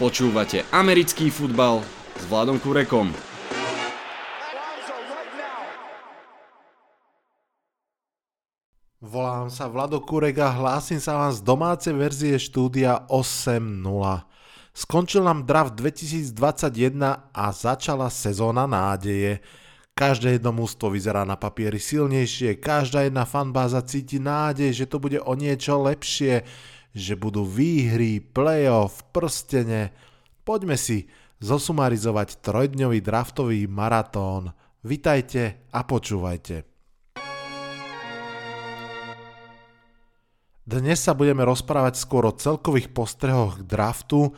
Počúvate americký futbal s Vladom Kurekom. Volám sa Vlado Kurek a hlásim sa vám z domácej verzie štúdia 8.0. Skončil nám draft 2021 a začala sezóna nádeje. Každé jedno mústvo vyzerá na papieri silnejšie, každá jedna fanbáza cíti nádej, že to bude o niečo lepšie, že budú výhry, playoff, prstene. Poďme si zosumarizovať trojdňový draftový maratón. Vitajte a počúvajte. Dnes sa budeme rozprávať skôr o celkových postrehoch k draftu.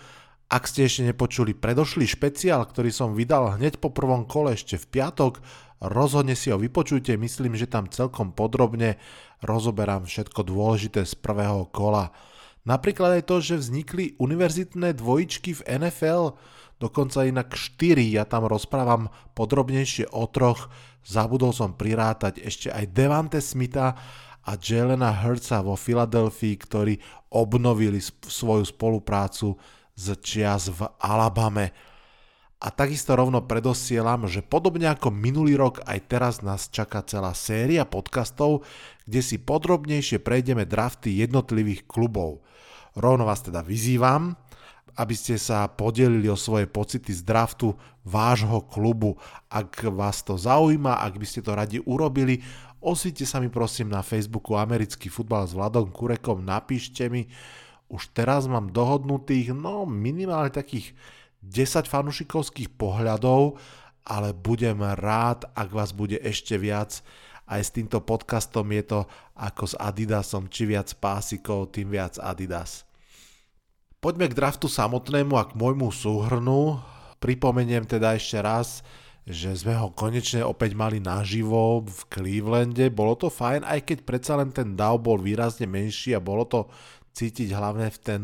Ak ste ešte nepočuli predošlý špeciál, ktorý som vydal hneď po prvom kole ešte v piatok, rozhodne si ho vypočujte, myslím, že tam celkom podrobne rozoberám všetko dôležité z prvého kola. Napríklad aj to, že vznikli univerzitné dvojičky v NFL, dokonca inak 4, ja tam rozprávam podrobnejšie o troch, zabudol som prirátať ešte aj Devante Smitha a Jelena Hurtsa vo Filadelfii, ktorí obnovili svoju spoluprácu z čias v Alabame. A takisto rovno predosielam, že podobne ako minulý rok aj teraz nás čaká celá séria podcastov, kde si podrobnejšie prejdeme drafty jednotlivých klubov. Rovno vás teda vyzývam, aby ste sa podelili o svoje pocity z draftu vášho klubu. Ak vás to zaujíma, ak by ste to radi urobili, osvíte sa mi prosím na Facebooku Americký futbal s Vladom Kurekom, napíšte mi. Už teraz mám dohodnutých, no minimálne takých 10 fanušikovských pohľadov, ale budem rád, ak vás bude ešte viac aj s týmto podcastom je to ako s Adidasom, či viac pásikov, tým viac Adidas. Poďme k draftu samotnému a k môjmu súhrnu. Pripomeniem teda ešte raz, že sme ho konečne opäť mali naživo v Clevelande. Bolo to fajn, aj keď predsa len ten DAO bol výrazne menší a bolo to cítiť hlavne v ten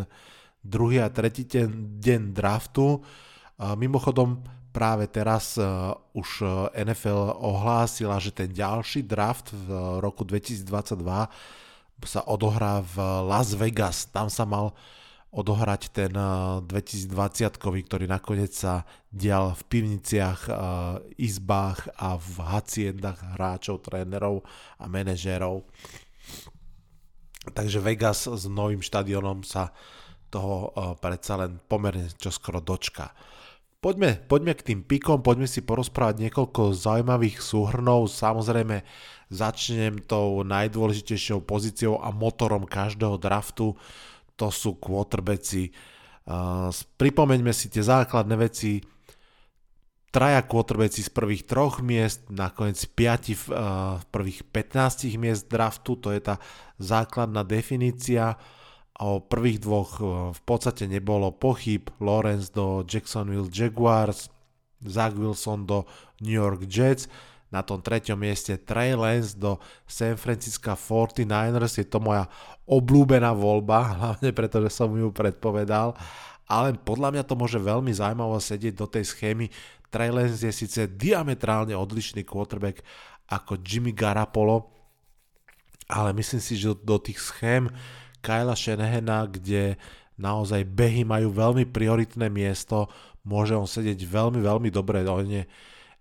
druhý a tretí deň draftu. Mimochodom, práve teraz uh, už eh, NFL ohlásila, že ten ďalší draft v roku 2022 sa odohrá v Las Vegas. Tam sa mal odohrať ten 2020, ktorý nakoniec sa dial v pivniciach, izbách a v haciendách hráčov, trénerov a manažérov. Takže Vegas s novým štadionom sa toho predsa len pomerne čoskoro dočka. Poďme, poďme k tým pikom, poďme si porozprávať niekoľko zaujímavých súhrnov. Samozrejme, začnem tou najdôležitejšou pozíciou a motorom každého draftu. To sú quarterbacki. Uh, pripomeňme si tie základné veci. Traja quarterbacki z prvých troch miest, nakoniec piati v, v prvých 15 miest draftu, to je tá základná definícia O prvých dvoch e, v podstate nebolo pochyb. Lawrence do Jacksonville Jaguars, Zach Wilson do New York Jets, na tom treťom mieste Trey Lance do San Francisco 49ers, je to moja obľúbená voľba, hlavne preto, že som ju predpovedal, ale podľa mňa to môže veľmi zaujímavo sedieť do tej schémy. Trey Lance je síce diametrálne odlišný quarterback ako Jimmy Garapolo, ale myslím si, že do tých schém Kyla Shanahana, kde naozaj behy majú veľmi prioritné miesto, môže on sedieť veľmi, veľmi dobre, on je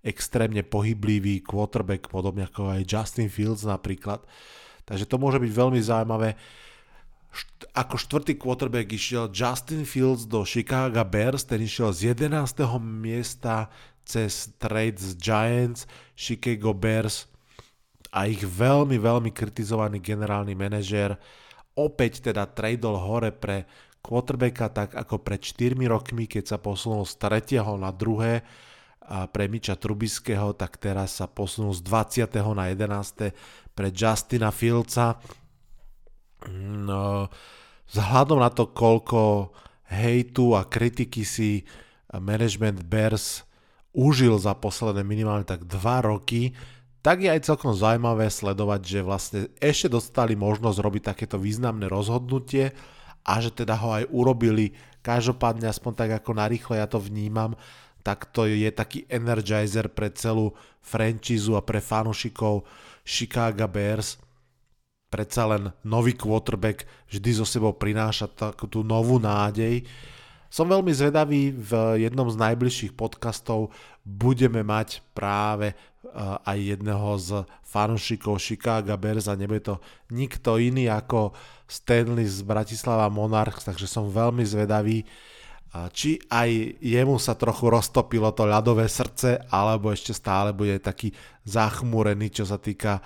extrémne pohyblivý quarterback, podobne ako aj Justin Fields napríklad. Takže to môže byť veľmi zaujímavé. Ako štvrtý quarterback išiel Justin Fields do Chicago Bears, ten išiel z 11. miesta cez trade z Giants, Chicago Bears a ich veľmi, veľmi kritizovaný generálny manažér opäť teda tradol hore pre quarterbacka tak ako pred 4 rokmi, keď sa posunul z 3. na druhé a pre Miča Trubiského, tak teraz sa posunul z 20. na 11. pre Justina Fieldsa. No, vzhľadom na to, koľko hejtu a kritiky si management Bears užil za posledné minimálne tak 2 roky, tak je aj celkom zaujímavé sledovať, že vlastne ešte dostali možnosť robiť takéto významné rozhodnutie a že teda ho aj urobili. Každopádne aspoň tak ako narýchlo ja to vnímam, tak to je taký energizer pre celú franchízu a pre fanušikov Chicago Bears. Predsa len nový quarterback vždy zo sebou prináša takú tú novú nádej Som veľmi zvedavý, v jednom z najbližších podcastov budeme mať práve aj jedného z fanúšikov Chicago Bears a nebude to nikto iný ako Stanley z Bratislava Monarchs, takže som veľmi zvedavý, či aj jemu sa trochu roztopilo to ľadové srdce, alebo ešte stále bude taký zachmúrený, čo sa týka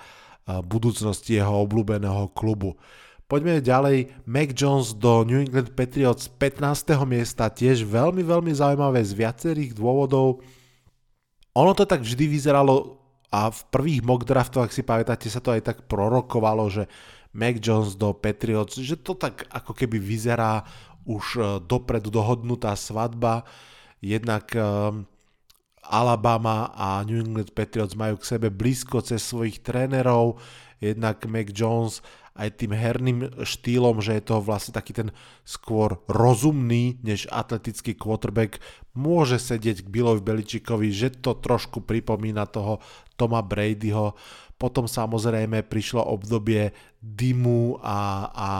budúcnosti jeho obľúbeného klubu. Poďme ďalej. Mac Jones do New England Patriots 15. miesta, tiež veľmi, veľmi zaujímavé z viacerých dôvodov. Ono to tak vždy vyzeralo a v prvých mock draftoch, ak si pamätáte, sa to aj tak prorokovalo, že Mac Jones do Patriots, že to tak ako keby vyzerá už e, dopredu dohodnutá svadba. Jednak um, Alabama a New England Patriots majú k sebe blízko cez svojich trénerov, jednak Mac Jones aj tým herným štýlom, že je to vlastne taký ten skôr rozumný než atletický quarterback, môže sedieť k Billovi Beličikovi, že to trošku pripomína toho Toma Bradyho. Potom samozrejme prišlo obdobie dymu a, a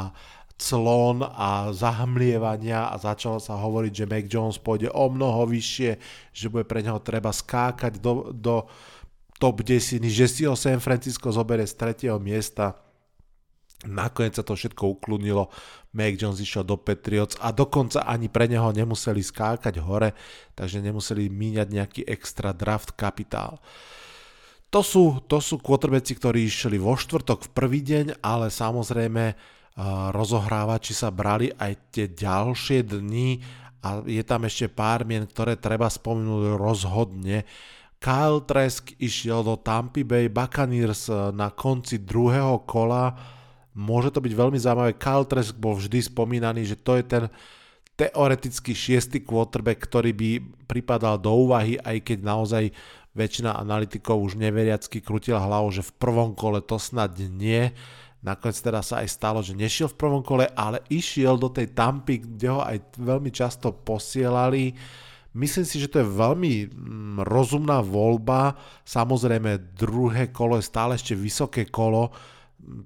clon a zahmlievania a začalo sa hovoriť, že Mac Jones pôjde o mnoho vyššie, že bude pre neho treba skákať do, do top 10, že si ho San Francisco zoberie z tretieho miesta Nakoniec sa to všetko ukludnilo, Mac Jones išiel do Patriots a dokonca ani pre neho nemuseli skákať hore, takže nemuseli míňať nejaký extra draft kapitál. To sú, to sú quarterbacki, ktorí išli vo štvrtok v prvý deň, ale samozrejme rozohrávači sa brali aj tie ďalšie dni a je tam ešte pár mien, ktoré treba spomenúť rozhodne. Kyle Trask išiel do Tampa Bay Buccaneers na konci druhého kola, Môže to byť veľmi zaujímavé. Kyle Trask bol vždy spomínaný, že to je ten teoreticky šiestý quarterback, ktorý by pripadal do úvahy, aj keď naozaj väčšina analytikov už neveriacky krutila hlavu, že v prvom kole to snad nie. Nakoniec teda sa aj stalo, že nešiel v prvom kole, ale išiel do tej tampy, kde ho aj veľmi často posielali. Myslím si, že to je veľmi mm, rozumná voľba. Samozrejme, druhé kolo je stále ešte vysoké kolo,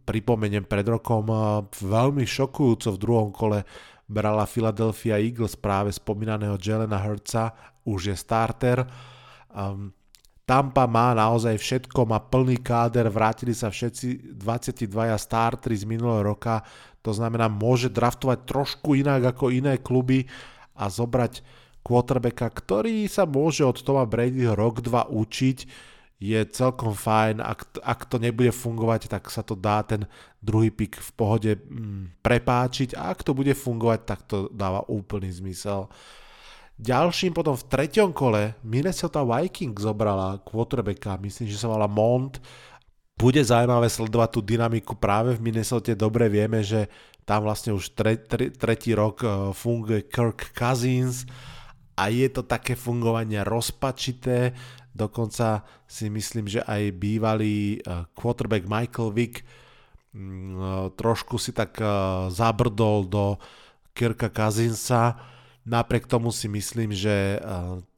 pripomeniem pred rokom veľmi šokujúco v druhom kole brala Philadelphia Eagles práve spomínaného Jelena Hurtsa, už je starter. Um, Tampa má naozaj všetko, má plný káder, vrátili sa všetci 22 starteri z minulého roka, to znamená, môže draftovať trošku inak ako iné kluby a zobrať quarterbacka, ktorý sa môže od Toma Bradyho rok, dva učiť je celkom fajn. Ak, ak to nebude fungovať, tak sa to dá ten druhý pik v pohode mm, prepáčiť a ak to bude fungovať, tak to dáva úplný zmysel. Ďalším potom v treťom kole Minnesota Vikings zobrala quarterbacka, myslím, že sa volá Mont. Bude zaujímavé sledovať tú dynamiku práve v Minnesota. Dobre vieme, že tam vlastne už tre, tre, tretí rok e, funguje Kirk Cousins a je to také fungovanie rozpačité Dokonca si myslím, že aj bývalý eh, quarterback Michael Vick mm, eh, trošku si tak eh, zabrdol do Kirka Kazinsa. Napriek tomu si myslím, že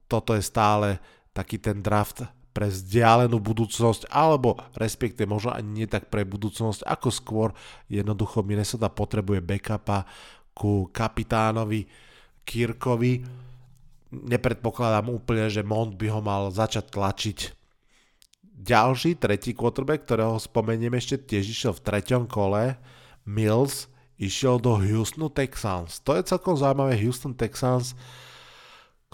toto je stále taký ten draft pre vzdialenú budúcnosť, alebo respektive možno ani nie tak pre budúcnosť, ako skôr jednoducho Minnesota potrebuje backupa ku kapitánovi Kirkovi nepredpokladám úplne, že Mont by ho mal začať tlačiť. Ďalší, tretí quarterback, ktorého spomeniem ešte, tiež išiel v treťom kole, Mills, išiel do Houstonu Texans. To je celkom zaujímavé, Houston Texans,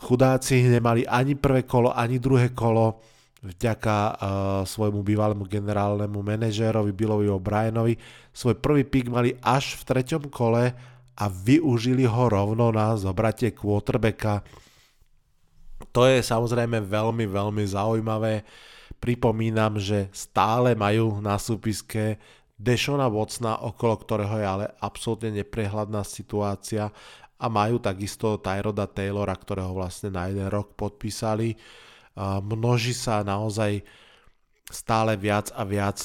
chudáci nemali ani prvé kolo, ani druhé kolo, vďaka uh, svojmu bývalému generálnemu manažérovi Billovi O'Brienovi. Svoj prvý pick mali až v treťom kole a využili ho rovno na zobratie quarterbacka to je samozrejme veľmi, veľmi zaujímavé. Pripomínam, že stále majú na súpiske Dešona Vocna, okolo ktorého je ale absolútne neprehľadná situácia a majú takisto Tyroda Taylora, ktorého vlastne na jeden rok podpísali. Množí sa naozaj stále viac a viac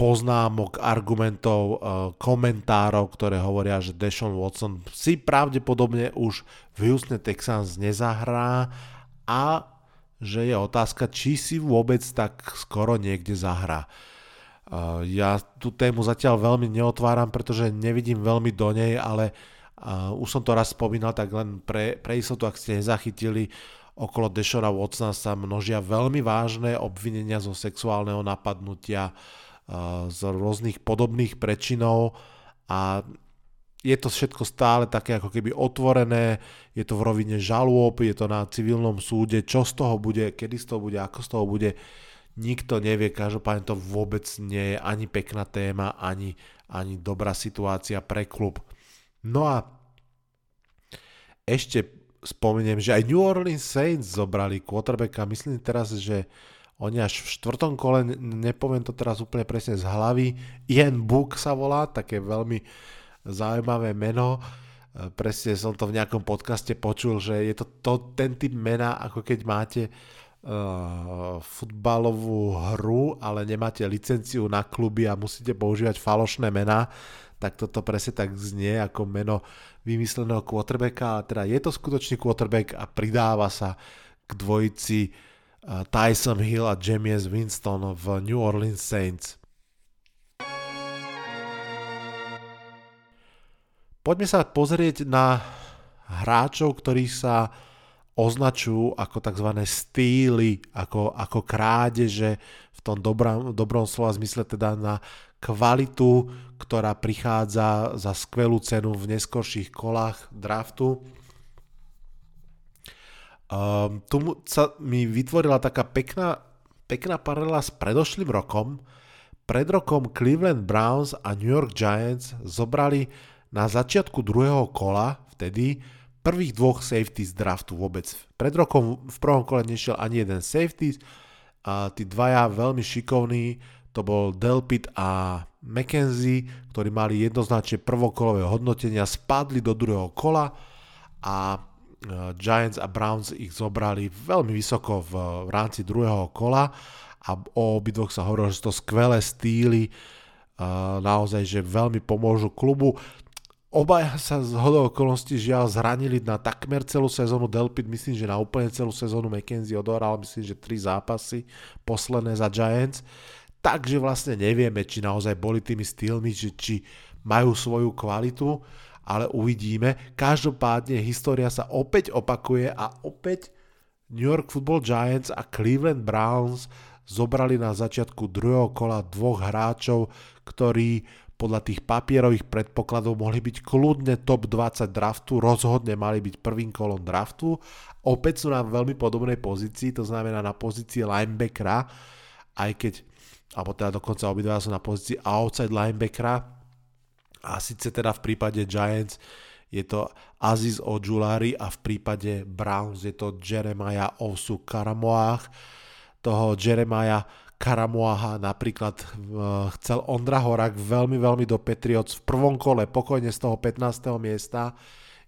poznámok, argumentov, eh, komentárov, ktoré hovoria, že Deshaun Watson si pravdepodobne už v Houston Texans nezahrá a že je otázka, či si vôbec tak skoro niekde zahrá. Eh, ja tú tému zatiaľ veľmi neotváram, pretože nevidím veľmi do nej, ale Uh, už som to raz spomínal, tak len pre, pre istotu, ak ste nezachytili, okolo Dešora Watsona sa množia veľmi vážne obvinenia zo sexuálneho napadnutia, z rôznych podobných prečinov a je to všetko stále také ako keby otvorené, je to v rovine žalôb, je to na civilnom súde, čo z toho bude, kedy z toho bude, ako z toho bude, nikto nevie, každopádne to vôbec nie je ani pekná téma, ani, ani dobrá situácia pre klub. No a ešte spomeniem, že aj New Orleans Saints zobrali quarterbacka, myslím teraz, že oni až v štvrtom kole, nepoviem to teraz úplne presne z hlavy, Ian Book sa volá, také veľmi zaujímavé meno. E, presne som to v nejakom podcaste počul, že je to, to ten typ mena, ako keď máte uh, futbalovú hru, ale nemáte licenciu na kluby a musíte používať falošné mená, tak toto presne tak znie ako meno vymysleného quarterbacka, ale teda je to skutočný quarterback a pridáva sa k dvojici Tyson Hill a James Winston v New Orleans Saints. Poďme sa pozrieť na hráčov, ktorí sa označujú ako tzv. stýly, ako, ako krádeže v tom dobrom, dobrom slova zmysle teda na kvalitu, ktorá prichádza za skvelú cenu v neskorších kolách draftu. Um, tu sa mi vytvorila taká pekná, pekná paralela s predošlým rokom. Pred rokom Cleveland Browns a New York Giants zobrali na začiatku druhého kola, vtedy, prvých dvoch safeties draftu vôbec. Pred rokom v prvom kole nešiel ani jeden safeties a tí dvaja veľmi šikovní, to bol Delpit a McKenzie, ktorí mali jednoznačne prvokolové hodnotenia, spadli do druhého kola a Giants a Browns ich zobrali veľmi vysoko v, v rámci druhého kola a o obidvoch sa hovorilo, že to skvelé stýly, naozaj, že veľmi pomôžu klubu. Obaja sa z hodou okolností žiaľ zranili na takmer celú sezónu. Delpit myslím, že na úplne celú sezónu McKenzie odohral myslím, že tri zápasy posledné za Giants. Takže vlastne nevieme, či naozaj boli tými stylmi, či, či majú svoju kvalitu, ale uvidíme. Každopádne história sa opäť opakuje a opäť New York Football Giants a Cleveland Browns zobrali na začiatku druhého kola dvoch hráčov, ktorí podľa tých papierových predpokladov mohli byť kľudne top 20 draftu, rozhodne mali byť prvým kolom draftu. Opäť sú na veľmi podobnej pozícii, to znamená na pozícii linebackera, aj keď, alebo teda dokonca obidva sú na pozícii outside linebackera, a síce teda v prípade Giants je to Aziz Ojulari a v prípade Browns je to Jeremiah Osu Karamoach. Toho Jeremiah Karamoaha napríklad e, chcel Ondra Horak veľmi, veľmi do Patriots v prvom kole, pokojne z toho 15. miesta.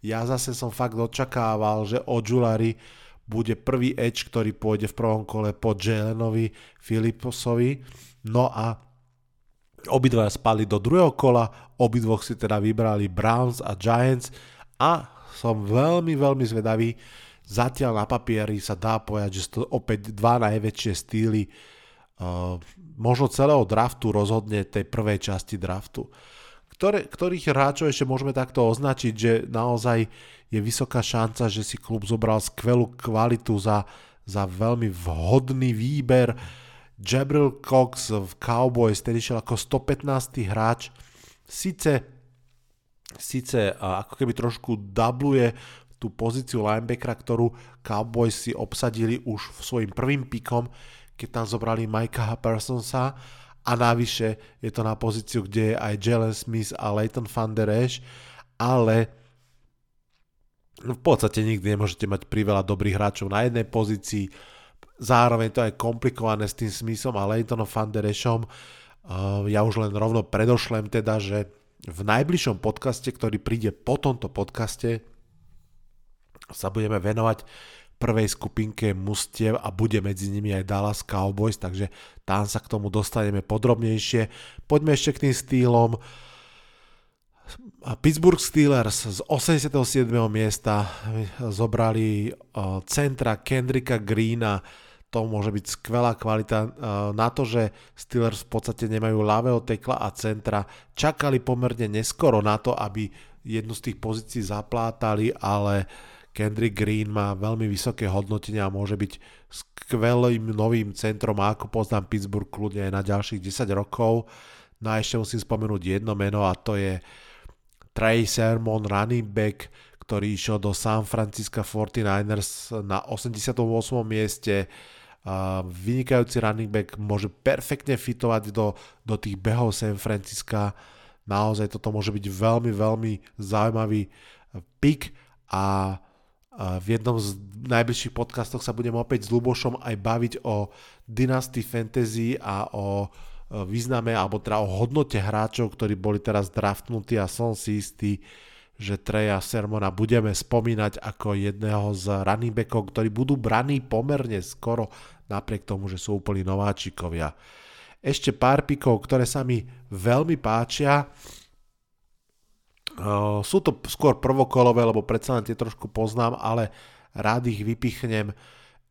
Ja zase som fakt očakával, že Ojulari bude prvý edge, ktorý pôjde v prvom kole po Jelenovi Filiposovi. No a obidva spali do druhého kola, obidvoch si teda vybrali Browns a Giants a som veľmi, veľmi zvedavý. Zatiaľ na papieri sa dá povedať, že sú to opäť dva najväčšie stýly možno celého draftu rozhodne tej prvej časti draftu. Ktoré, ktorých hráčov ešte môžeme takto označiť, že naozaj je vysoká šanca, že si klub zobral skvelú kvalitu za, za veľmi vhodný výber. Jabril Cox v Cowboys, tedy šiel ako 115. hráč, síce, síce ako keby trošku dubluje tú pozíciu linebackera, ktorú Cowboys si obsadili už svojim prvým pikom, keď tam zobrali Mikea Parsonsa a navyše je to na pozíciu, kde je aj Jalen Smith a Leighton Van Der Esch, ale v podstate nikdy nemôžete mať priveľa dobrých hráčov na jednej pozícii, zároveň to je komplikované s tým Smithom a Leightonom Van Der. Uh, ja už len rovno predošlem teda, že v najbližšom podcaste, ktorý príde po tomto podcaste, sa budeme venovať prvej skupinke mustiev a bude medzi nimi aj Dallas Cowboys, takže tam sa k tomu dostaneme podrobnejšie. Poďme ešte k tým stýlom. Pittsburgh Steelers z 87. miesta zobrali e, centra Kendricka Greena, to môže byť skvelá kvalita e, na to, že Steelers v podstate nemajú ľavého tekla a centra. Čakali pomerne neskoro na to, aby jednu z tých pozícií zaplátali, ale Kendrick Green má veľmi vysoké hodnotenia a môže byť skvelým novým centrom a ako poznám Pittsburgh kľudne aj na ďalších 10 rokov. No a ešte musím spomenúť jedno meno a to je Trey Sermon, running back, ktorý išiel do San Francisco 49ers na 88. mieste. Uh, vynikajúci running back môže perfektne fitovať do, do tých behov San Francisca. Naozaj toto môže byť veľmi, veľmi zaujímavý pick a v jednom z najbližších podcastov sa budem opäť s Lubošom aj baviť o Dynasty Fantasy a o význame alebo teda o hodnote hráčov, ktorí boli teraz draftnutí a som si istý, že Treja Sermona budeme spomínať ako jedného z running backov, ktorí budú braní pomerne skoro napriek tomu, že sú úplní nováčikovia. Ešte pár pikov, ktoré sa mi veľmi páčia. Sú to skôr prvokolové, lebo predsa len tie trošku poznám, ale rád ich vypichnem.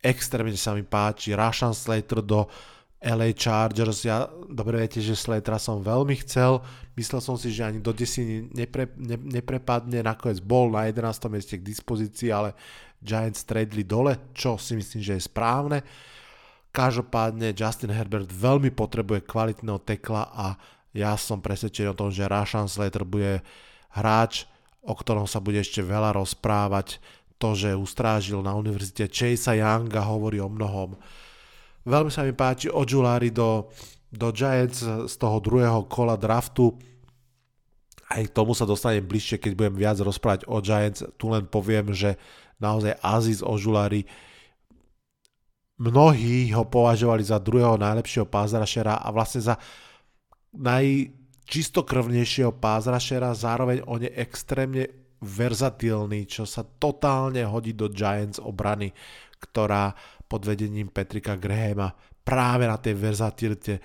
Extrémne sa mi páči Rashan Slater do LA Chargers. Ja dobre viete, že Slatera som veľmi chcel. Myslel som si, že ani do desiny nepre, ne, neprepadne. Nakoniec bol na 11. mieste k dispozícii, ale Giants stredli dole, čo si myslím, že je správne. Každopádne Justin Herbert veľmi potrebuje kvalitného tekla a ja som presvedčený o tom, že Rashan Slater bude hráč, o ktorom sa bude ešte veľa rozprávať. To, že ustrážil na univerzite Chase Younga hovorí o mnohom. Veľmi sa mi páči Ojulari do, do Giants z toho druhého kola draftu. Aj k tomu sa dostanem bližšie, keď budem viac rozprávať o Giants. Tu len poviem, že naozaj Aziz Ojulari mnohí ho považovali za druhého najlepšieho pázrašera a vlastne za naj, čistokrvnejšieho pázrašera, zároveň on je extrémne verzatilný, čo sa totálne hodí do Giants obrany, ktorá pod vedením Petrika Grahama práve na tej verzatilite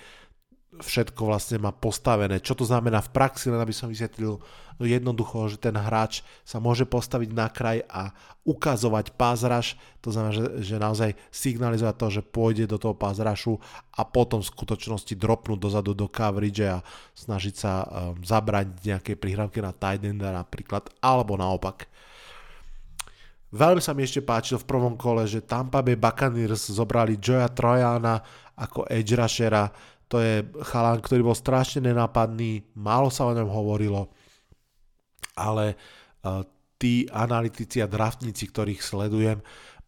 všetko vlastne má postavené. Čo to znamená v praxi, len aby som vysvetlil no jednoducho, že ten hráč sa môže postaviť na kraj a ukazovať pázraž, to znamená, že, že naozaj signalizovať to, že pôjde do toho pázrašu a potom v skutočnosti dropnúť dozadu do coverage a snažiť sa um, zabrať nejaké prihrávky na tight enda napríklad, alebo naopak. Veľmi sa mi ešte páčilo v prvom kole, že Tampa Bay Buccaneers zobrali Joya Trojana ako edge rushera, to je chalan, ktorý bol strašne nenápadný, málo sa o ňom hovorilo, ale uh, tí analytici a draftníci, ktorých sledujem,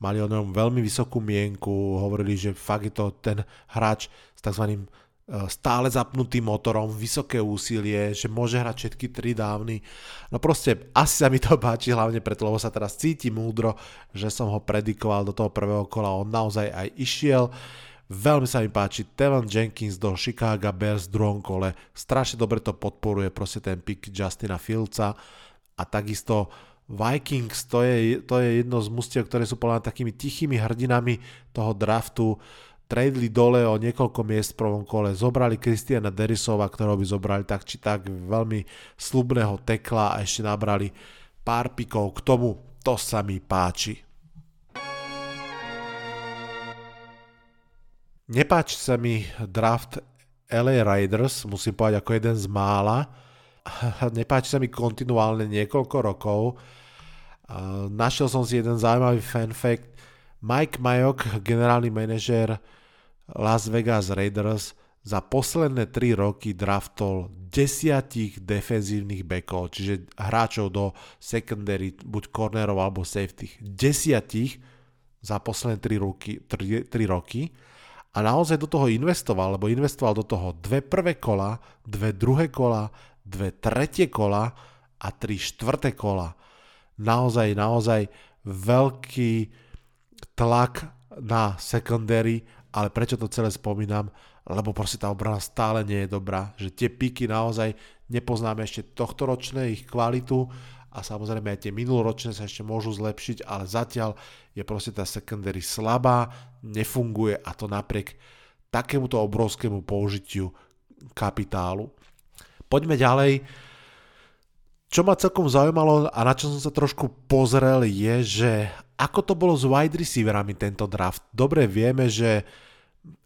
mali o ňom veľmi vysokú mienku, hovorili, že fakt je to ten hráč s tzv. E, stále zapnutým motorom, vysoké úsilie, že môže hrať všetky tri dávny. No proste asi sa mi to páči, hlavne preto, lebo sa teraz cíti múdro, že som ho predikoval do toho prvého kola, on naozaj aj išiel. Veľmi sa mi páči Tevan Jenkins do Chicago Bears v druhom kole. Strašne dobre to podporuje proste ten pick Justina Fieldsa a takisto Vikings, to je, to je jedno z mustiev, ktoré sú podľa takými tichými hrdinami toho draftu. Tradeli dole o niekoľko miest v prvom kole, zobrali Kristiana Derisova, ktorého by zobrali tak či tak veľmi slubného tekla a ešte nabrali pár pikov k tomu. To sa mi páči. Nepáči sa mi draft LA Raiders, musím povedať ako jeden z mála. Nepáči sa mi kontinuálne niekoľko rokov. Našiel som si jeden zaujímavý fan fact. Mike Majok, generálny manažer Las Vegas Raiders, za posledné 3 roky draftol desiatich defenzívnych backov, čiže hráčov do secondary, buď cornerov alebo safety. Desiatich za posledné 3 roky. 3, 3 roky a naozaj do toho investoval, lebo investoval do toho dve prvé kola, dve druhé kola, dve tretie kola a tri štvrté kola. Naozaj, naozaj veľký tlak na secondary, ale prečo to celé spomínam? Lebo proste tá obrana stále nie je dobrá, že tie piky naozaj nepoznáme ešte tohto ročné ich kvalitu a samozrejme aj tie minuloročné sa ešte môžu zlepšiť, ale zatiaľ je proste tá secondary slabá, nefunguje a to napriek takémuto obrovskému použitiu kapitálu. Poďme ďalej. Čo ma celkom zaujímalo a na čo som sa trošku pozrel je, že ako to bolo s wide receiverami tento draft. Dobre vieme, že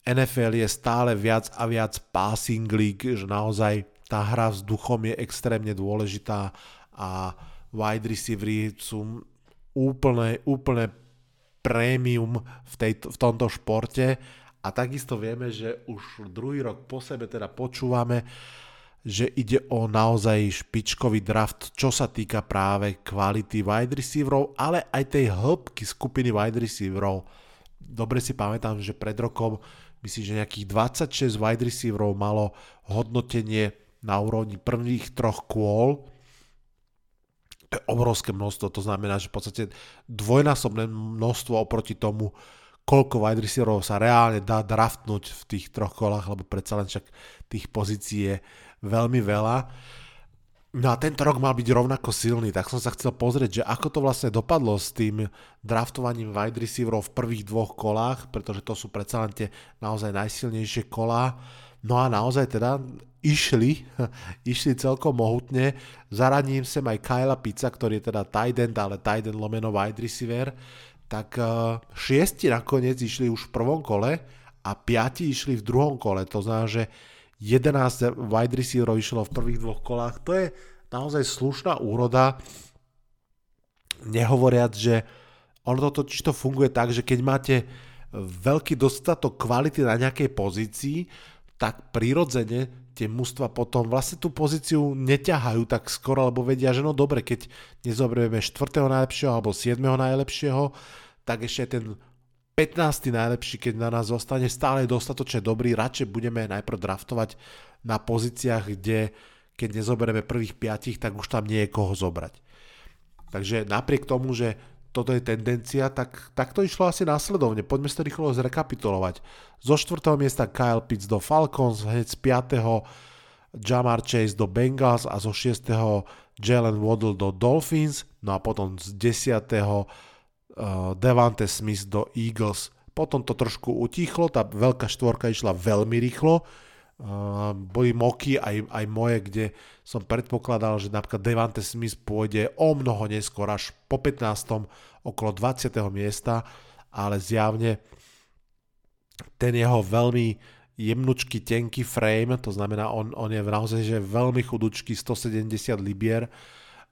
NFL je stále viac a viac passing league, že naozaj tá hra s duchom je extrémne dôležitá a wide receivery sú úplne, úplne prémium v, v tomto športe a takisto vieme, že už druhý rok po sebe teda počúvame, že ide o naozaj špičkový draft, čo sa týka práve kvality wide receiverov, ale aj tej hĺbky skupiny wide receiverov. Dobre si pamätám, že pred rokom myslím, že nejakých 26 wide receiverov malo hodnotenie na úrovni prvých troch kôl. To je obrovské množstvo, to znamená, že v podstate dvojnásobné množstvo oproti tomu, koľko wide receiverov sa reálne dá draftnúť v tých troch kolách, lebo predsa len však tých pozícií je veľmi veľa. No a tento rok mal byť rovnako silný, tak som sa chcel pozrieť, že ako to vlastne dopadlo s tým draftovaním wide receiverov v prvých dvoch kolách, pretože to sú predsa len tie naozaj najsilnejšie kolá. No a naozaj teda išli, išli celkom mohutne. Zaraním sem aj Kyla Pizza, ktorý je teda tight end, ale tight end lomeno wide receiver tak uh, šiesti nakoniec išli už v prvom kole a piati išli v druhom kole. To znamená, že 11 wide receiverov išlo v prvých dvoch kolách. To je naozaj slušná úroda. Nehovoriac, že ono to totiž to funguje tak, že keď máte veľký dostatok kvality na nejakej pozícii, tak prirodzene tie mužstva potom vlastne tú pozíciu neťahajú tak skoro, lebo vedia, že no dobre, keď nezoberieme 4. najlepšieho alebo 7. najlepšieho, tak ešte ten 15. najlepší, keď na nás zostane stále dostatočne dobrý, radšej budeme najprv draftovať na pozíciách, kde keď nezoberieme prvých piatich, tak už tam nie je koho zobrať. Takže napriek tomu, že toto je tendencia, tak, tak to išlo asi následovne. Poďme si to rýchlo zrekapitulovať. Zo 4. miesta Kyle Pitts do Falcons, hneď z 5. Jamar Chase do Bengals a zo 6. Jalen Waddle do Dolphins, no a potom z 10 uh, Devante Smith do Eagles. Potom to trošku utichlo, tá veľká štvorka išla veľmi rýchlo. Uh, boli moky aj, aj moje, kde som predpokladal, že napríklad Devante Smith pôjde o mnoho neskôr, až po 15. okolo 20. miesta, ale zjavne ten jeho veľmi jemnučký, tenký frame, to znamená, on, on je naozaj že veľmi chudučký, 170 libier,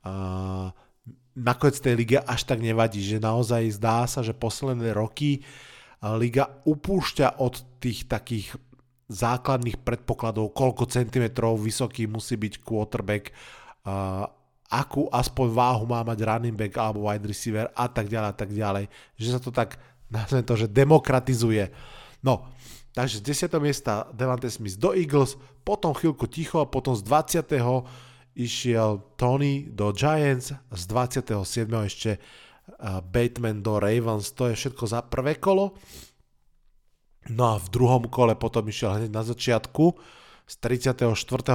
uh, nakoniec tej lige až tak nevadí, že naozaj zdá sa, že posledné roky liga upúšťa od tých takých základných predpokladov, koľko centimetrov vysoký musí byť quarterback, akú aspoň váhu má mať running back alebo wide receiver a tak ďalej a tak ďalej. Že sa to tak, nazvem to, že demokratizuje. No, takže z 10. miesta Devante Smith do Eagles, potom chvíľku ticho a potom z 20 išiel Tony do Giants, z 27. ešte Bateman do Ravens, to je všetko za prvé kolo. No a v druhom kole potom išiel hneď na začiatku z 34.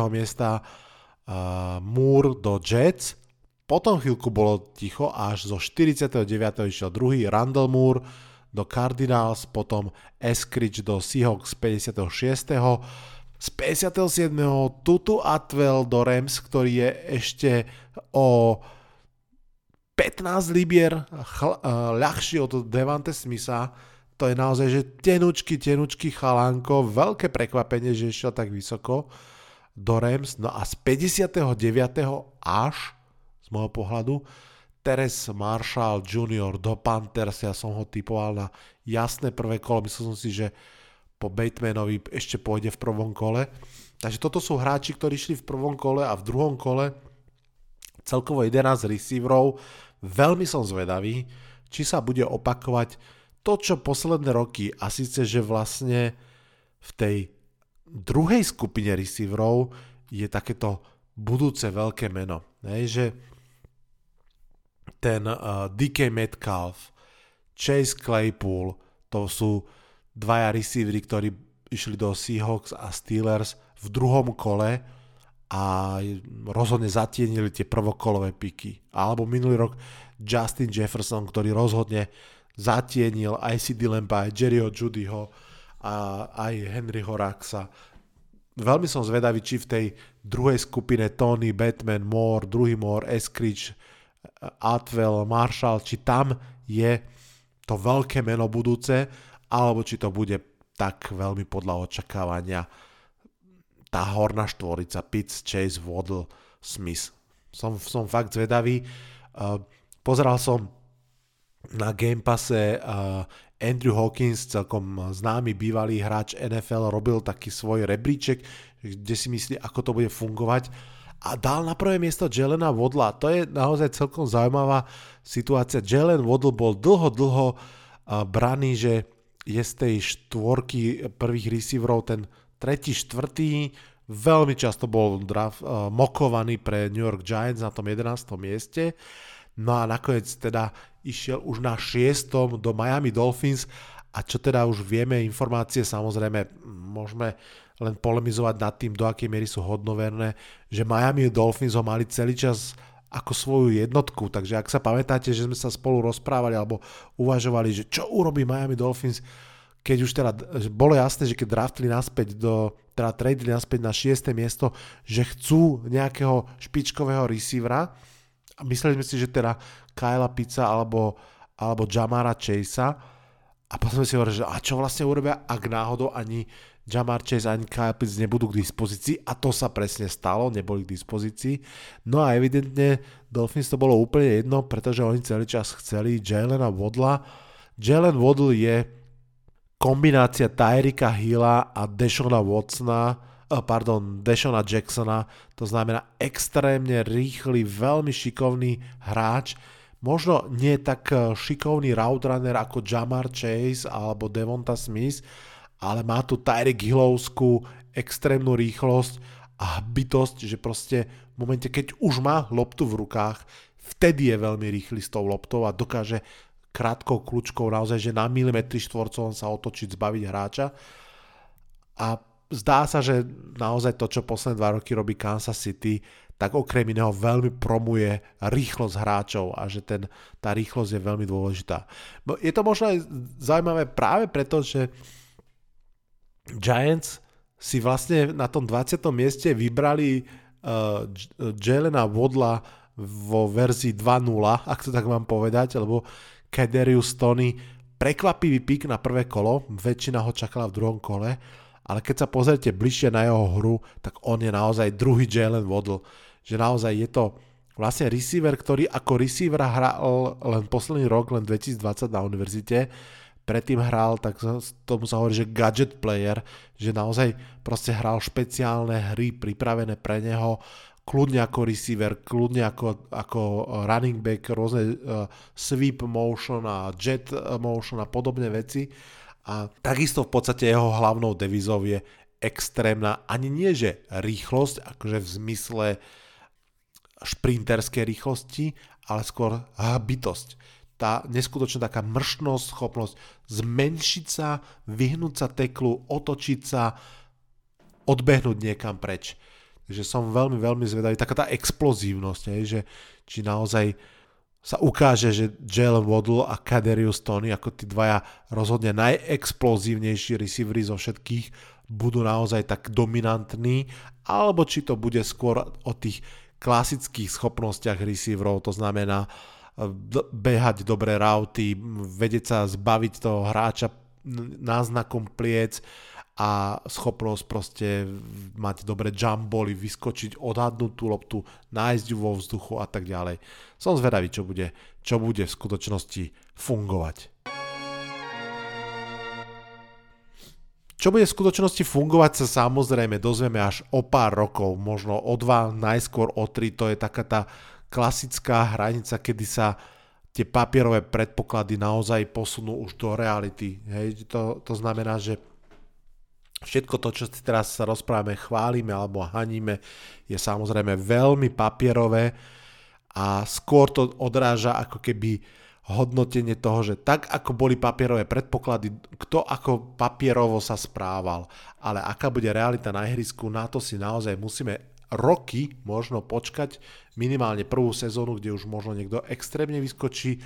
miesta uh, Moore do Jets, potom chvíľku bolo ticho, až zo 49. išiel druhý Randall Moore do Cardinals, potom Eskridge do Seahawks 56 z 57. Tutu Atwell do Rams, ktorý je ešte o 15 libier chl- uh, ľahší od Devante Smitha. To je naozaj, že tenučky, tenučky chalánko, veľké prekvapenie, že išiel tak vysoko do Rams. No a z 59. až, z môjho pohľadu, Teres Marshall Jr. do Panthers, ja som ho typoval na jasné prvé kolo, myslel som si, že po Batemanovi ešte pôjde v prvom kole. Takže toto sú hráči, ktorí šli v prvom kole a v druhom kole celkovo 11 receiverov. Veľmi som zvedavý, či sa bude opakovať to, čo posledné roky a síce, že vlastne v tej druhej skupine receiverov je takéto budúce veľké meno. Hej, že ten uh, DK Metcalf, Chase Claypool, to sú dvaja receivery, ktorí išli do Seahawks a Steelers v druhom kole a rozhodne zatienili tie prvokolové piky. Alebo minulý rok Justin Jefferson, ktorý rozhodne zatienil aj CD Lampa, aj Jerryho Judyho a aj Henryho Raxa. Veľmi som zvedavý, či v tej druhej skupine Tony, Batman, Moore, druhý Moore, Eskridge, Atwell, Marshall, či tam je to veľké meno budúce alebo či to bude tak veľmi podľa očakávania tá horná štvorica Pitts, Chase, Waddle, Smith. Som, som fakt zvedavý. Pozeral som na Game Passe Andrew Hawkins, celkom známy bývalý hráč NFL, robil taký svoj rebríček, kde si myslí, ako to bude fungovať a dal na prvé miesto Jelena Vodla. To je naozaj celkom zaujímavá situácia. Jelen Vodl bol dlho, dlho braný, že je z tej štvorky prvých receiverov ten tretí, štvrtý, veľmi často bol draft, uh, mokovaný pre New York Giants na tom 11. mieste. No a nakoniec teda išiel už na 6. do Miami Dolphins a čo teda už vieme, informácie samozrejme môžeme len polemizovať nad tým, do akej miery sú hodnoverné, že Miami Dolphins ho mali celý čas ako svoju jednotku, takže ak sa pamätáte, že sme sa spolu rozprávali alebo uvažovali, že čo urobí Miami Dolphins, keď už teda bolo jasné, že keď draftli naspäť do, teda tradeli naspäť na 6. miesto, že chcú nejakého špičkového receivera a mysleli sme si, že teda Kyla Pizza alebo, alebo Jamara Chasea a potom sme si hovorili, že a čo vlastne urobia, ak náhodou ani Jamar Chase ani Kyle Pitts nebudú k dispozícii a to sa presne stalo, neboli k dispozícii. No a evidentne Dolphins to bolo úplne jedno, pretože oni celý čas chceli Jalena Wadla. Jalen Waddle je kombinácia Tyrika Hilla a Deshona Watsona, eh, pardon, Deshona Jacksona, to znamená extrémne rýchly, veľmi šikovný hráč, možno nie tak eh, šikovný route runner ako Jamar Chase alebo Devonta Smith, ale má tu Tyreek Hillovskú extrémnu rýchlosť a bytosť, že proste v momente, keď už má loptu v rukách, vtedy je veľmi rýchly s tou loptou a dokáže krátkou kľúčkou naozaj, že na milimetri štvorcov sa otočiť, zbaviť hráča. A zdá sa, že naozaj to, čo posledné dva roky robí Kansas City, tak okrem iného veľmi promuje rýchlosť hráčov a že ten, tá rýchlosť je veľmi dôležitá. Je to možno aj zaujímavé práve preto, že Giants si vlastne na tom 20. mieste vybrali uh, Jelena Vodla vo verzii 2.0, ak to tak mám povedať, lebo Kaderius Tony prekvapivý pik na prvé kolo, väčšina ho čakala v druhom kole, ale keď sa pozrite bližšie na jeho hru, tak on je naozaj druhý Jalen Waddle, že naozaj je to vlastne receiver, ktorý ako receiver hral len posledný rok, len 2020 na univerzite, predtým hral, tak tomu sa hovorí, že gadget player, že naozaj proste hral špeciálne hry pripravené pre neho, kľudne ako receiver, kľudne ako, ako running back, rôzne uh, sweep motion a jet motion a podobné veci. A takisto v podstate jeho hlavnou devizou je extrémna, ani nie že rýchlosť, akože v zmysle šprinterskej rýchlosti, ale skôr bytosť tá neskutočná taká mršnosť, schopnosť zmenšiť sa, vyhnúť sa teklu, otočiť sa, odbehnúť niekam preč. Takže som veľmi, veľmi zvedavý. Taká tá explozívnosť, hej, že či naozaj sa ukáže, že Jalen Waddle a Kaderius Tony ako tí dvaja rozhodne najexplozívnejší receivery zo všetkých budú naozaj tak dominantní, alebo či to bude skôr o tých klasických schopnostiach receiverov, to znamená behať dobré rauty, vedieť sa zbaviť toho hráča náznakom pliec a schopnosť proste mať dobré jump boli, vyskočiť, odhadnúť tú loptu, nájsť ju vo vzduchu a tak ďalej. Som zvedavý, čo bude, čo bude v skutočnosti fungovať. Čo bude v skutočnosti fungovať sa samozrejme dozvieme až o pár rokov, možno o dva, najskôr o tri, to je taká tá klasická hranica, kedy sa tie papierové predpoklady naozaj posunú už do reality. Hej, to, to znamená, že všetko to, čo si teraz sa rozprávame, chválime alebo haníme, je samozrejme veľmi papierové a skôr to odráža ako keby hodnotenie toho, že tak ako boli papierové predpoklady, kto ako papierovo sa správal, ale aká bude realita na ihrisku, na to si naozaj musíme roky možno počkať minimálne prvú sezónu, kde už možno niekto extrémne vyskočí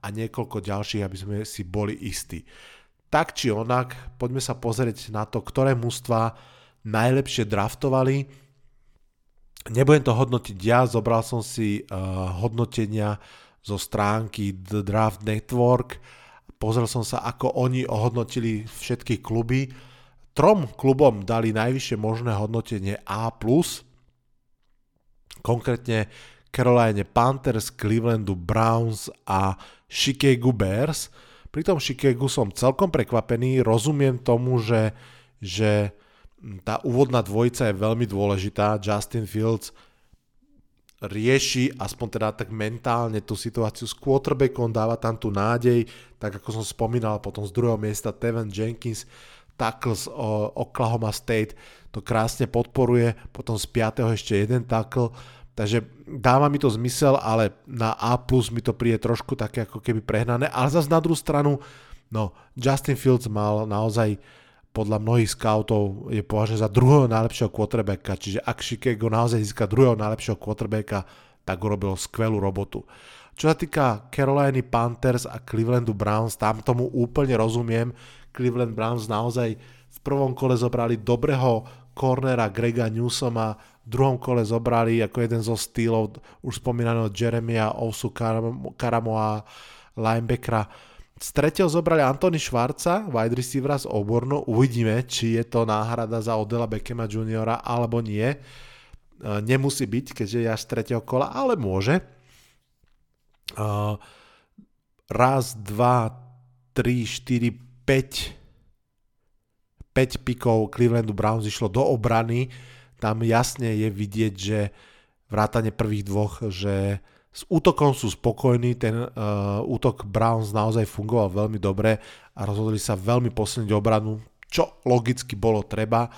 a niekoľko ďalších, aby sme si boli istí. Tak či onak, poďme sa pozrieť na to, ktoré mužstva najlepšie draftovali. Nebudem to hodnotiť ja, zobral som si uh, hodnotenia zo stránky The Draft Network, pozrel som sa, ako oni ohodnotili všetky kluby. Trom klubom dali najvyššie možné hodnotenie A+, Konkrétne Caroline Panthers, Clevelandu Browns a Chicago Bears. Pri tom Chicago som celkom prekvapený, rozumiem tomu, že, že tá úvodná dvojica je veľmi dôležitá. Justin Fields rieši aspoň teda tak mentálne tú situáciu s quarterbackom, dáva tam tú nádej, tak ako som spomínal potom z druhého miesta Teven Jenkins, tackles Oklahoma State, to krásne podporuje, potom z 5. ešte jeden tackle, Takže dáva mi to zmysel, ale na A mi to príde trošku také ako keby prehnané. Ale zase na druhú stranu, no, Justin Fields mal naozaj podľa mnohých scoutov je považený za druhého najlepšieho quarterbacka, čiže ak Chicago naozaj získa druhého najlepšieho quarterbacka, tak urobil skvelú robotu. Čo sa týka Caroliny Panthers a Clevelandu Browns, tam tomu úplne rozumiem. Cleveland Browns naozaj v prvom kole zobrali dobrého cornera Grega Newsoma, v druhom kole zobrali ako jeden zo stýlov už spomínaného Jeremia Ousu Karamoa linebackera. Z tretieho zobrali Antony Švarca, wide receivera z Obornu. Uvidíme, či je to náhrada za Odela Beckema juniora alebo nie. E, nemusí byť, keďže je až z tretieho kola, ale môže. E, raz, dva, tri, štyri, 5 5 pikov Clevelandu Browns išlo do obrany, tam jasne je vidieť, že vrátane prvých dvoch, že s útokom sú spokojní, ten uh, útok Browns naozaj fungoval veľmi dobre a rozhodli sa veľmi posilniť obranu, čo logicky bolo treba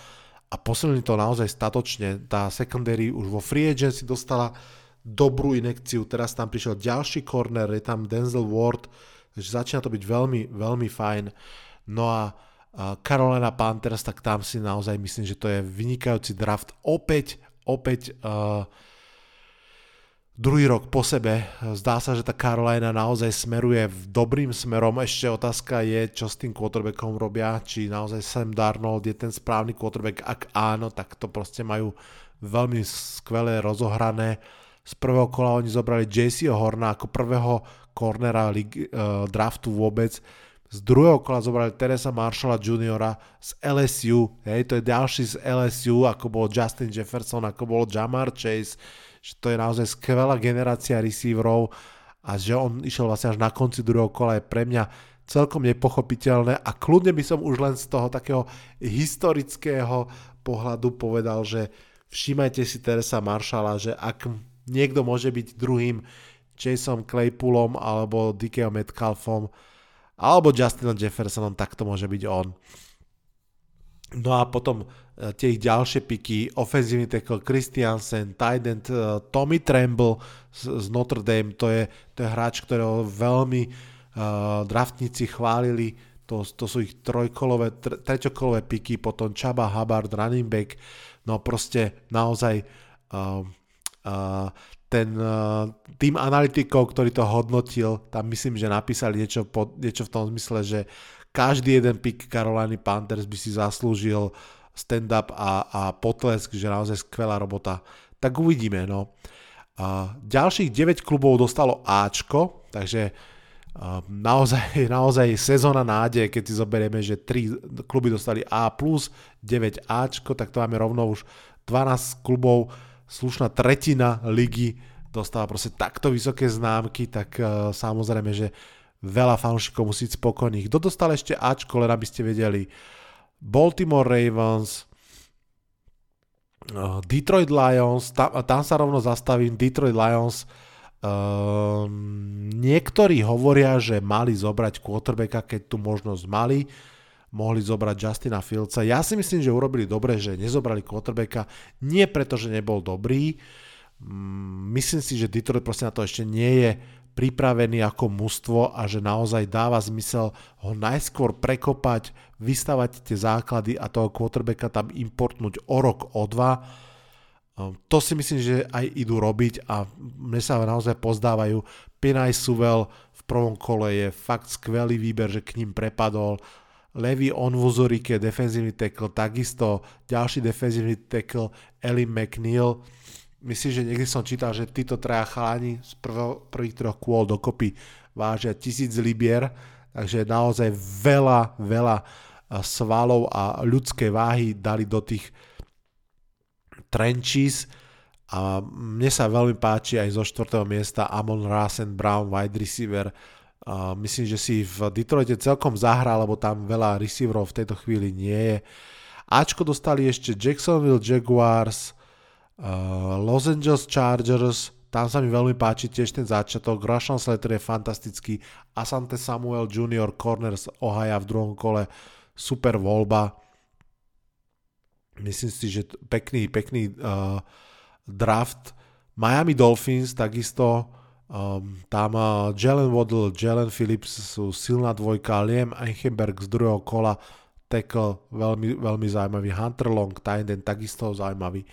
a posilnili to naozaj statočne. Tá secondary už vo free agency dostala dobrú inekciu, teraz tam prišiel ďalší corner, je tam Denzel Ward, takže začína to byť veľmi, veľmi fajn. No a Carolina Panthers, tak tam si naozaj myslím, že to je vynikajúci draft. Opäť, opäť uh, druhý rok po sebe. Zdá sa, že tá Carolina naozaj smeruje v dobrým smerom. Ešte otázka je, čo s tým quarterbackom robia, či naozaj Sam Darnold je ten správny quarterback. Ak áno, tak to proste majú veľmi skvelé rozohrané. Z prvého kola oni zobrali JC Horna ako prvého cornera uh, draftu vôbec z druhého kola zobrali Teresa Marshalla Juniora z LSU, hej, to je ďalší z LSU, ako bol Justin Jefferson, ako bol Jamar Chase, že to je naozaj skvelá generácia receiverov a že on išiel vlastne až na konci druhého kola je pre mňa celkom nepochopiteľné a kľudne by som už len z toho takého historického pohľadu povedal, že všímajte si Teresa Marshalla, že ak niekto môže byť druhým Jason Claypoolom alebo Dickeom Metcalfom, alebo Justinom Jeffersonom, tak to môže byť on. No a potom e, tie ich ďalšie piky, ofenzívny tackle Christiansen, tight end uh, Tommy Tremble z Notre Dame, to je, to je hráč, ktorého veľmi uh, draftníci chválili, to, to sú ich trojkolové, tre, treťokolové piky, potom Chaba Hubbard, running back, no proste naozaj uh, uh, ten uh, tým analytikov, ktorý to hodnotil, tam myslím, že napísali niečo, po, niečo v tom zmysle, že každý jeden pick Caroliny Panthers by si zaslúžil stand-up a, a potlesk, že naozaj skvelá robota. Tak uvidíme, no. Uh, ďalších 9 klubov dostalo Ačko, takže uh, naozaj, naozaj sezóna nádej, keď si zoberieme, že 3 kluby dostali A+, 9 Ačko, tak to máme rovno už 12 klubov slušná tretina ligy dostáva proste takto vysoké známky, tak uh, samozrejme, že veľa fanúšikov musí byť spokojných. Kto dostal ešte Ačko, len aby ste vedeli? Baltimore Ravens, uh, Detroit Lions, tam, tam sa rovno zastavím, Detroit Lions, uh, niektorí hovoria, že mali zobrať quarterbacka, keď tu možnosť mali, mohli zobrať Justina Fieldsa. Ja si myslím, že urobili dobre, že nezobrali quarterbacka, nie preto, že nebol dobrý. Mm, myslím si, že Detroit proste na to ešte nie je pripravený ako mužstvo a že naozaj dáva zmysel ho najskôr prekopať, vystavať tie základy a toho quarterbacka tam importnúť o rok, o dva. Ehm, to si myslím, že aj idú robiť a mne sa naozaj pozdávajú. Pinay Suvel v prvom kole je fakt skvelý výber, že k ním prepadol Levi Onvuzorike, defenzívny tackle, takisto ďalší defenzívny tackle Eli McNeil. Myslím, že niekde som čítal, že títo traja chalani z prvo, prvých troch kôl dokopy vážia tisíc libier, takže naozaj veľa, veľa svalov a ľudskej váhy dali do tých trenčís A mne sa veľmi páči aj zo 4. miesta Amon Rasen Brown, wide receiver. Myslím, že si v Detroite celkom zahral, lebo tam veľa receiverov v tejto chvíli nie je. Ačko dostali ešte Jacksonville Jaguars, uh, Los Angeles Chargers, tam sa mi veľmi páči tiež ten začiatok. Russian Slater je fantastický. Asante Samuel Jr. Corner z Ohio v druhom kole. Super voľba. Myslím si, že pekný, pekný uh, draft. Miami Dolphins takisto. Um, tam uh, Jalen Waddle, Jalen Phillips sú silná dvojka. Liam Eichenberg z druhého kola. Tackle veľmi, veľmi zaujímavý. Hunter Long, tight takisto zaujímavý.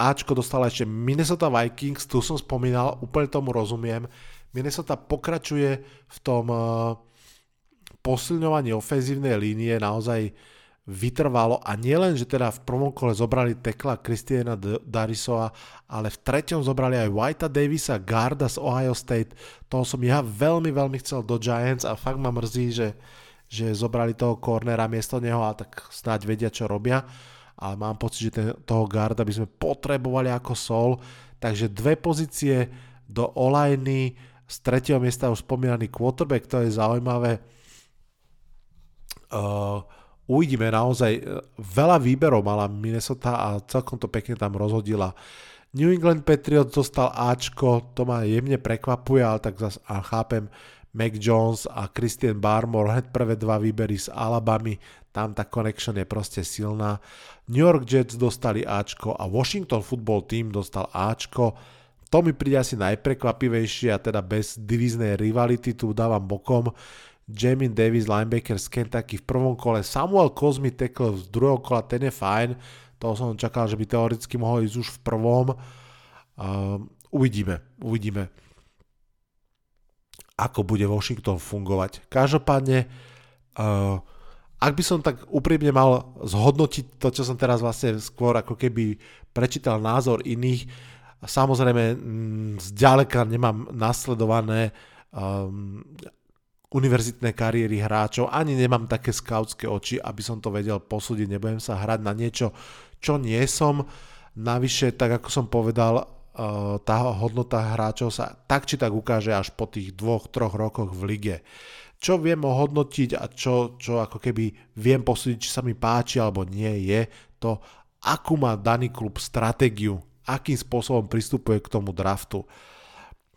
Ačko dostala ešte Minnesota Vikings, tu som spomínal, úplne tomu rozumiem. Minnesota pokračuje v tom uh, posilňovaní ofenzívnej línie naozaj vytrvalo a nielen, že teda v prvom kole zobrali tekla Christiana Darisova, ale v treťom zobrali aj Whitea Davisa, Garda z Ohio State. Toho som ja veľmi, veľmi chcel do Giants a fakt ma mrzí, že, že zobrali toho cornera miesto neho a tak snáď vedia, čo robia ale mám pocit, že ten, toho garda by sme potrebovali ako sol, takže dve pozície do olajny, z tretieho miesta už spomínaný quarterback, to je zaujímavé. Uh, uvidíme naozaj, uh, veľa výberov mala Minnesota a celkom to pekne tam rozhodila. New England Patriots dostal Ačko, to ma jemne prekvapuje, ale tak zase a chápem, Mac Jones a Christian Barmore, hneď prvé dva výbery z Alabamy, tam tá connection je proste silná. New York Jets dostali Ačko a Washington Football Team dostal Ačko. To mi príde asi najprekvapivejšie a teda bez divíznej rivality tu dávam bokom. Jamin Davis, linebacker z Kentucky v prvom kole, Samuel Cosmi tackle z druhého kola, ten je fajn. Toho som čakal, že by teoreticky mohol ísť už v prvom. Uh, uvidíme, uvidíme ako bude Washington fungovať. Každopádne, uh, ak by som tak úprimne mal zhodnotiť to, čo som teraz vlastne skôr ako keby prečítal názor iných, samozrejme mm, zďaleka nemám nasledované um, univerzitné kariéry hráčov, ani nemám také skautské oči, aby som to vedel posúdiť, nebudem sa hrať na niečo, čo nie som. Navyše, tak ako som povedal, Eh, tá hodnota hráčov sa tak či tak ukáže až po tých dvoch, troch rokoch v lige. Čo viem ohodnotiť a čo, čo ako keby viem posúdiť, či sa mi páči alebo nie, je to, akú má daný klub stratégiu, akým spôsobom pristupuje k tomu draftu.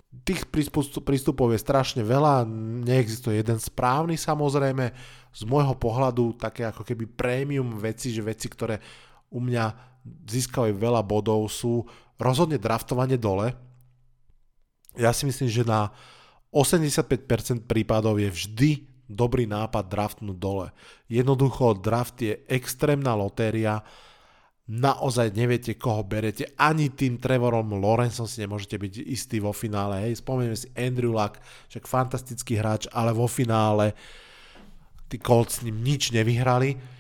Tých prístupov je strašne veľa, neexistuje jeden správny samozrejme, z môjho pohľadu také ako keby prémium veci, že veci, ktoré u mňa získali veľa bodov sú rozhodne draftovanie dole. Ja si myslím, že na 85% prípadov je vždy dobrý nápad draftnúť dole. Jednoducho draft je extrémna lotéria, naozaj neviete, koho berete. Ani tým Trevorom Lorenzom si nemôžete byť istý vo finále. Hej, spomenieme si Andrew Luck, však fantastický hráč, ale vo finále tí Colts s ním nič nevyhrali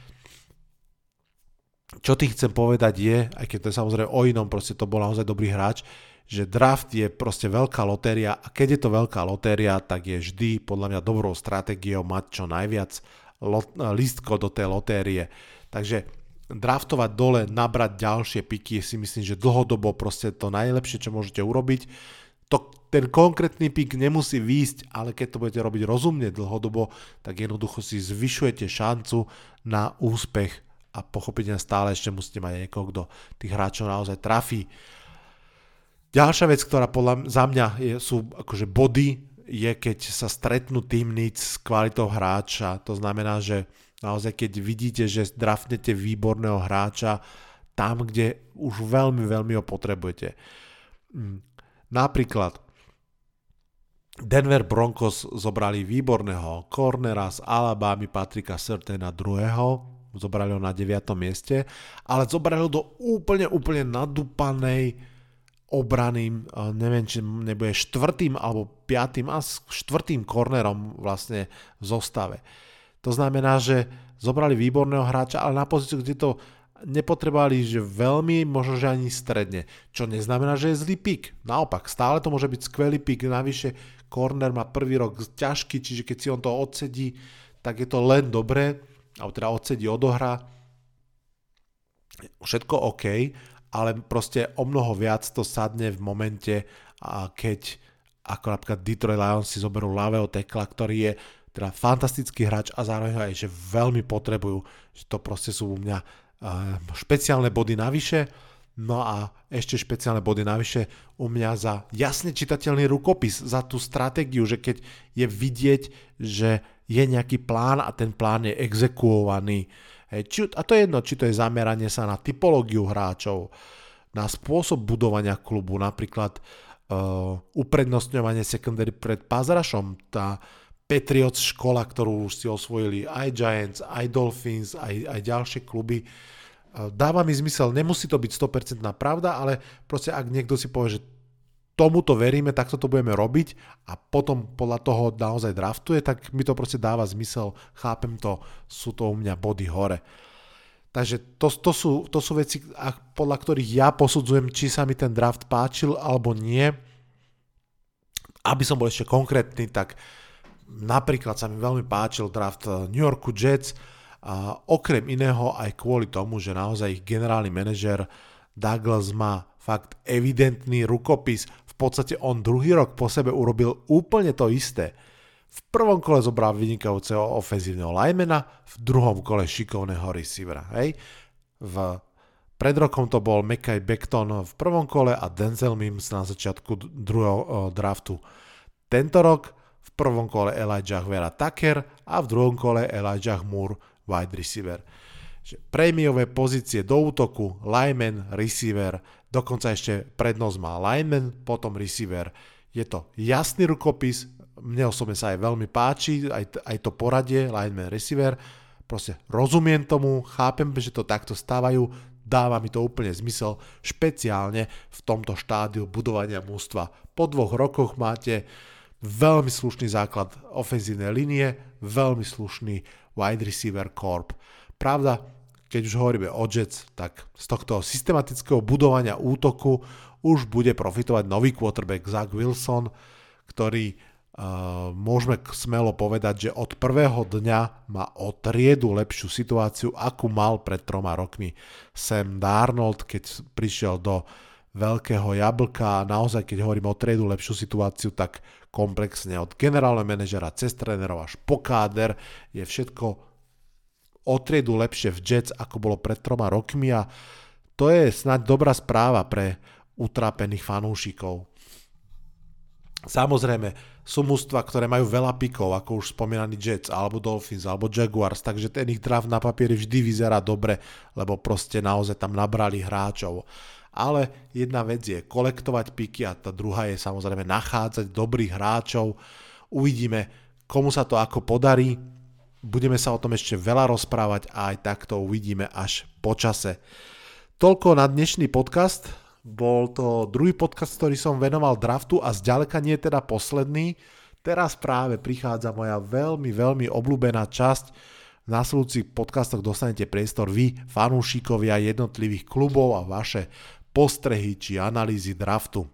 čo tým chcem povedať je, aj keď to je samozrejme o inom, proste to bol naozaj dobrý hráč, že draft je proste veľká lotéria a keď je to veľká lotéria, tak je vždy podľa mňa dobrou stratégiou mať čo najviac lot, listko do tej lotérie. Takže draftovať dole, nabrať ďalšie piky si myslím, že dlhodobo proste to najlepšie, čo môžete urobiť. To, ten konkrétny pik nemusí výjsť, ale keď to budete robiť rozumne dlhodobo, tak jednoducho si zvyšujete šancu na úspech a pochopiteľne stále ešte musíte mať niekoho, kto tých hráčov naozaj trafí. Ďalšia vec, ktorá podľa, za mňa je, sú akože body, je keď sa stretnú tým s kvalitou hráča. To znamená, že naozaj keď vidíte, že draftnete výborného hráča tam, kde už veľmi, veľmi ho potrebujete. Mm. Napríklad Denver Broncos zobrali výborného cornera z Alabama Patrika Sertena druhého, zobrali ho na 9. mieste, ale zobrali ho do úplne, úplne nadúpanej obrany, neviem, či nebude štvrtým alebo piatým a štvrtým kornerom vlastne v zostave. To znamená, že zobrali výborného hráča, ale na pozíciu, kde to nepotrebovali, že veľmi, možno, že ani stredne. Čo neznamená, že je zlý pik. Naopak, stále to môže byť skvelý pik. Navyše, corner má prvý rok ťažký, čiže keď si on to odsedí, tak je to len dobré alebo teda odsedí, odohra, všetko OK, ale proste o mnoho viac to sadne v momente, keď ako napríklad Detroit Lions si zoberú ľavého tekla, ktorý je teda fantastický hráč a zároveň aj, že veľmi potrebujú, že to proste sú u mňa špeciálne body navyše, no a ešte špeciálne body navyše u mňa za jasne čitateľný rukopis, za tú stratégiu, že keď je vidieť, že je nejaký plán a ten plán je exekuovaný. Hej, či, a to je jedno, či to je zameranie sa na typológiu hráčov, na spôsob budovania klubu, napríklad uh, uprednostňovanie secondary pred pazrašom, tá Patriots škola, ktorú už si osvojili aj Giants, aj Dolphins, aj, aj ďalšie kluby. Dáva mi zmysel, nemusí to byť 100% pravda, ale proste ak niekto si povie, že tomuto veríme, takto to budeme robiť a potom podľa toho naozaj draftuje, tak mi to proste dáva zmysel, chápem to, sú to u mňa body hore. Takže to, to, sú, to sú veci, podľa ktorých ja posudzujem, či sa mi ten draft páčil alebo nie. Aby som bol ešte konkrétny, tak uh, Napríklad sa mi veľmi páčil draft eh, New Yorku Jets, a okrem iného aj kvôli tomu, že naozaj ich generálny manažer Douglas má fakt evidentný rukopis. V podstate on druhý rok po sebe urobil úplne to isté. V prvom kole zobral vynikajúceho ofenzívneho linemana, v druhom kole šikovného receivera. Hej? V pred rokom to bol Mekaj Beckton v prvom kole a Denzel Mims na začiatku druhého uh, draftu. Tento rok prvom kole Elijah Vera Tucker a v druhom kole Elijah Moore wide receiver. Prémiové pozície do útoku, lineman, receiver, dokonca ešte prednosť má lineman, potom receiver. Je to jasný rukopis, mne osobne sa aj veľmi páči, aj, aj to poradie, lineman, receiver, proste rozumiem tomu, chápem, že to takto stávajú, dáva mi to úplne zmysel, špeciálne v tomto štádiu budovania mústva. Po dvoch rokoch máte Veľmi slušný základ ofenzívnej linie, veľmi slušný wide receiver corp. Pravda, keď už hovoríme o Jets, tak z tohto systematického budovania útoku už bude profitovať nový quarterback Zach Wilson, ktorý uh, môžeme smelo povedať, že od prvého dňa má o triedu lepšiu situáciu, akú mal pred troma rokmi Sam Darnold, keď prišiel do veľkého jablka. A naozaj, keď hovorím o triedu lepšiu situáciu, tak komplexne od generálneho manažera cez trénerov až po káder. Je všetko o triedu lepšie v Jets ako bolo pred troma rokmi a to je snáď dobrá správa pre utrápených fanúšikov. Samozrejme, sú mústva, ktoré majú veľa pikov, ako už spomínaný Jets, alebo Dolphins, alebo Jaguars, takže ten ich draft na papieri vždy vyzerá dobre, lebo proste naozaj tam nabrali hráčov ale jedna vec je kolektovať piky a tá druhá je samozrejme nachádzať dobrých hráčov. Uvidíme, komu sa to ako podarí. Budeme sa o tom ešte veľa rozprávať a aj takto uvidíme až po čase. Toľko na dnešný podcast. Bol to druhý podcast, ktorý som venoval draftu a zďaleka nie teda posledný. Teraz práve prichádza moja veľmi, veľmi obľúbená časť. V následujúcich podcastoch dostanete priestor vy, fanúšikovia jednotlivých klubov a vaše postrehy či analýzy draftu.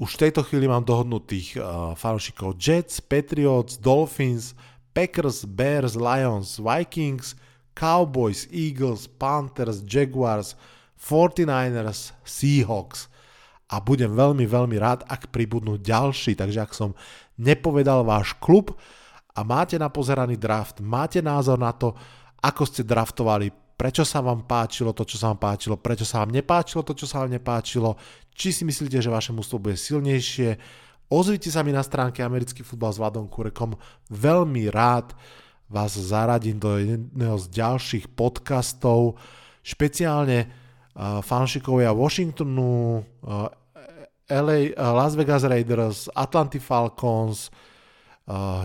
Už v tejto chvíli mám dohodnutých uh, fanúšikov Jets, Patriots, Dolphins, Packers, Bears, Lions, Vikings, Cowboys, Eagles, Panthers, Jaguars, 49ers, Seahawks. A budem veľmi, veľmi rád, ak pribudnú ďalší. Takže ak som nepovedal váš klub a máte napozeraný draft, máte názor na to, ako ste draftovali prečo sa vám páčilo to, čo sa vám páčilo, prečo sa vám nepáčilo to, čo sa vám nepáčilo, či si myslíte, že vaše mústvo bude silnejšie. Ozvite sa mi na stránke Americký futbal s Vladom Kurekom. Veľmi rád vás zaradím do jedného z ďalších podcastov. Špeciálne uh, fanšikovia Washingtonu, uh, LA, uh, Las Vegas Raiders, Atlanty Falcons,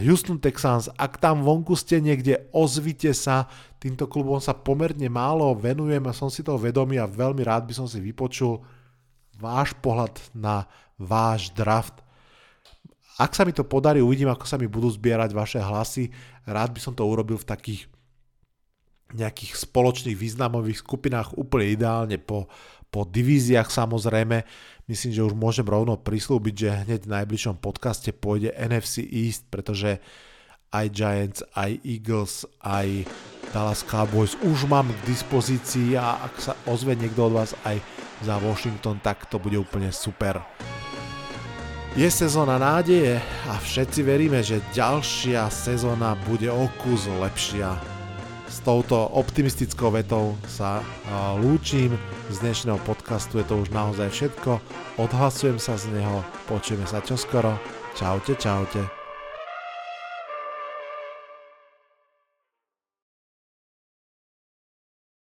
Houston Texans. Ak tam vonku ste niekde, ozvite sa. Týmto klubom sa pomerne málo venujem a som si toho vedomý a veľmi rád by som si vypočul váš pohľad na váš draft. Ak sa mi to podarí, uvidím, ako sa mi budú zbierať vaše hlasy. Rád by som to urobil v takých nejakých spoločných významových skupinách úplne ideálne po, po divíziách samozrejme myslím, že už môžem rovno prislúbiť, že hneď v najbližšom podcaste pôjde NFC East, pretože aj Giants, aj Eagles, aj Dallas Cowboys už mám k dispozícii a ak sa ozve niekto od vás aj za Washington, tak to bude úplne super. Je sezóna nádeje a všetci veríme, že ďalšia sezóna bude o kus lepšia. Touto optimistickou vetou sa lúčim z dnešného podcastu, je to už naozaj všetko. Odhlasujem sa z neho, počujeme sa čoskoro. Čaute, čaute.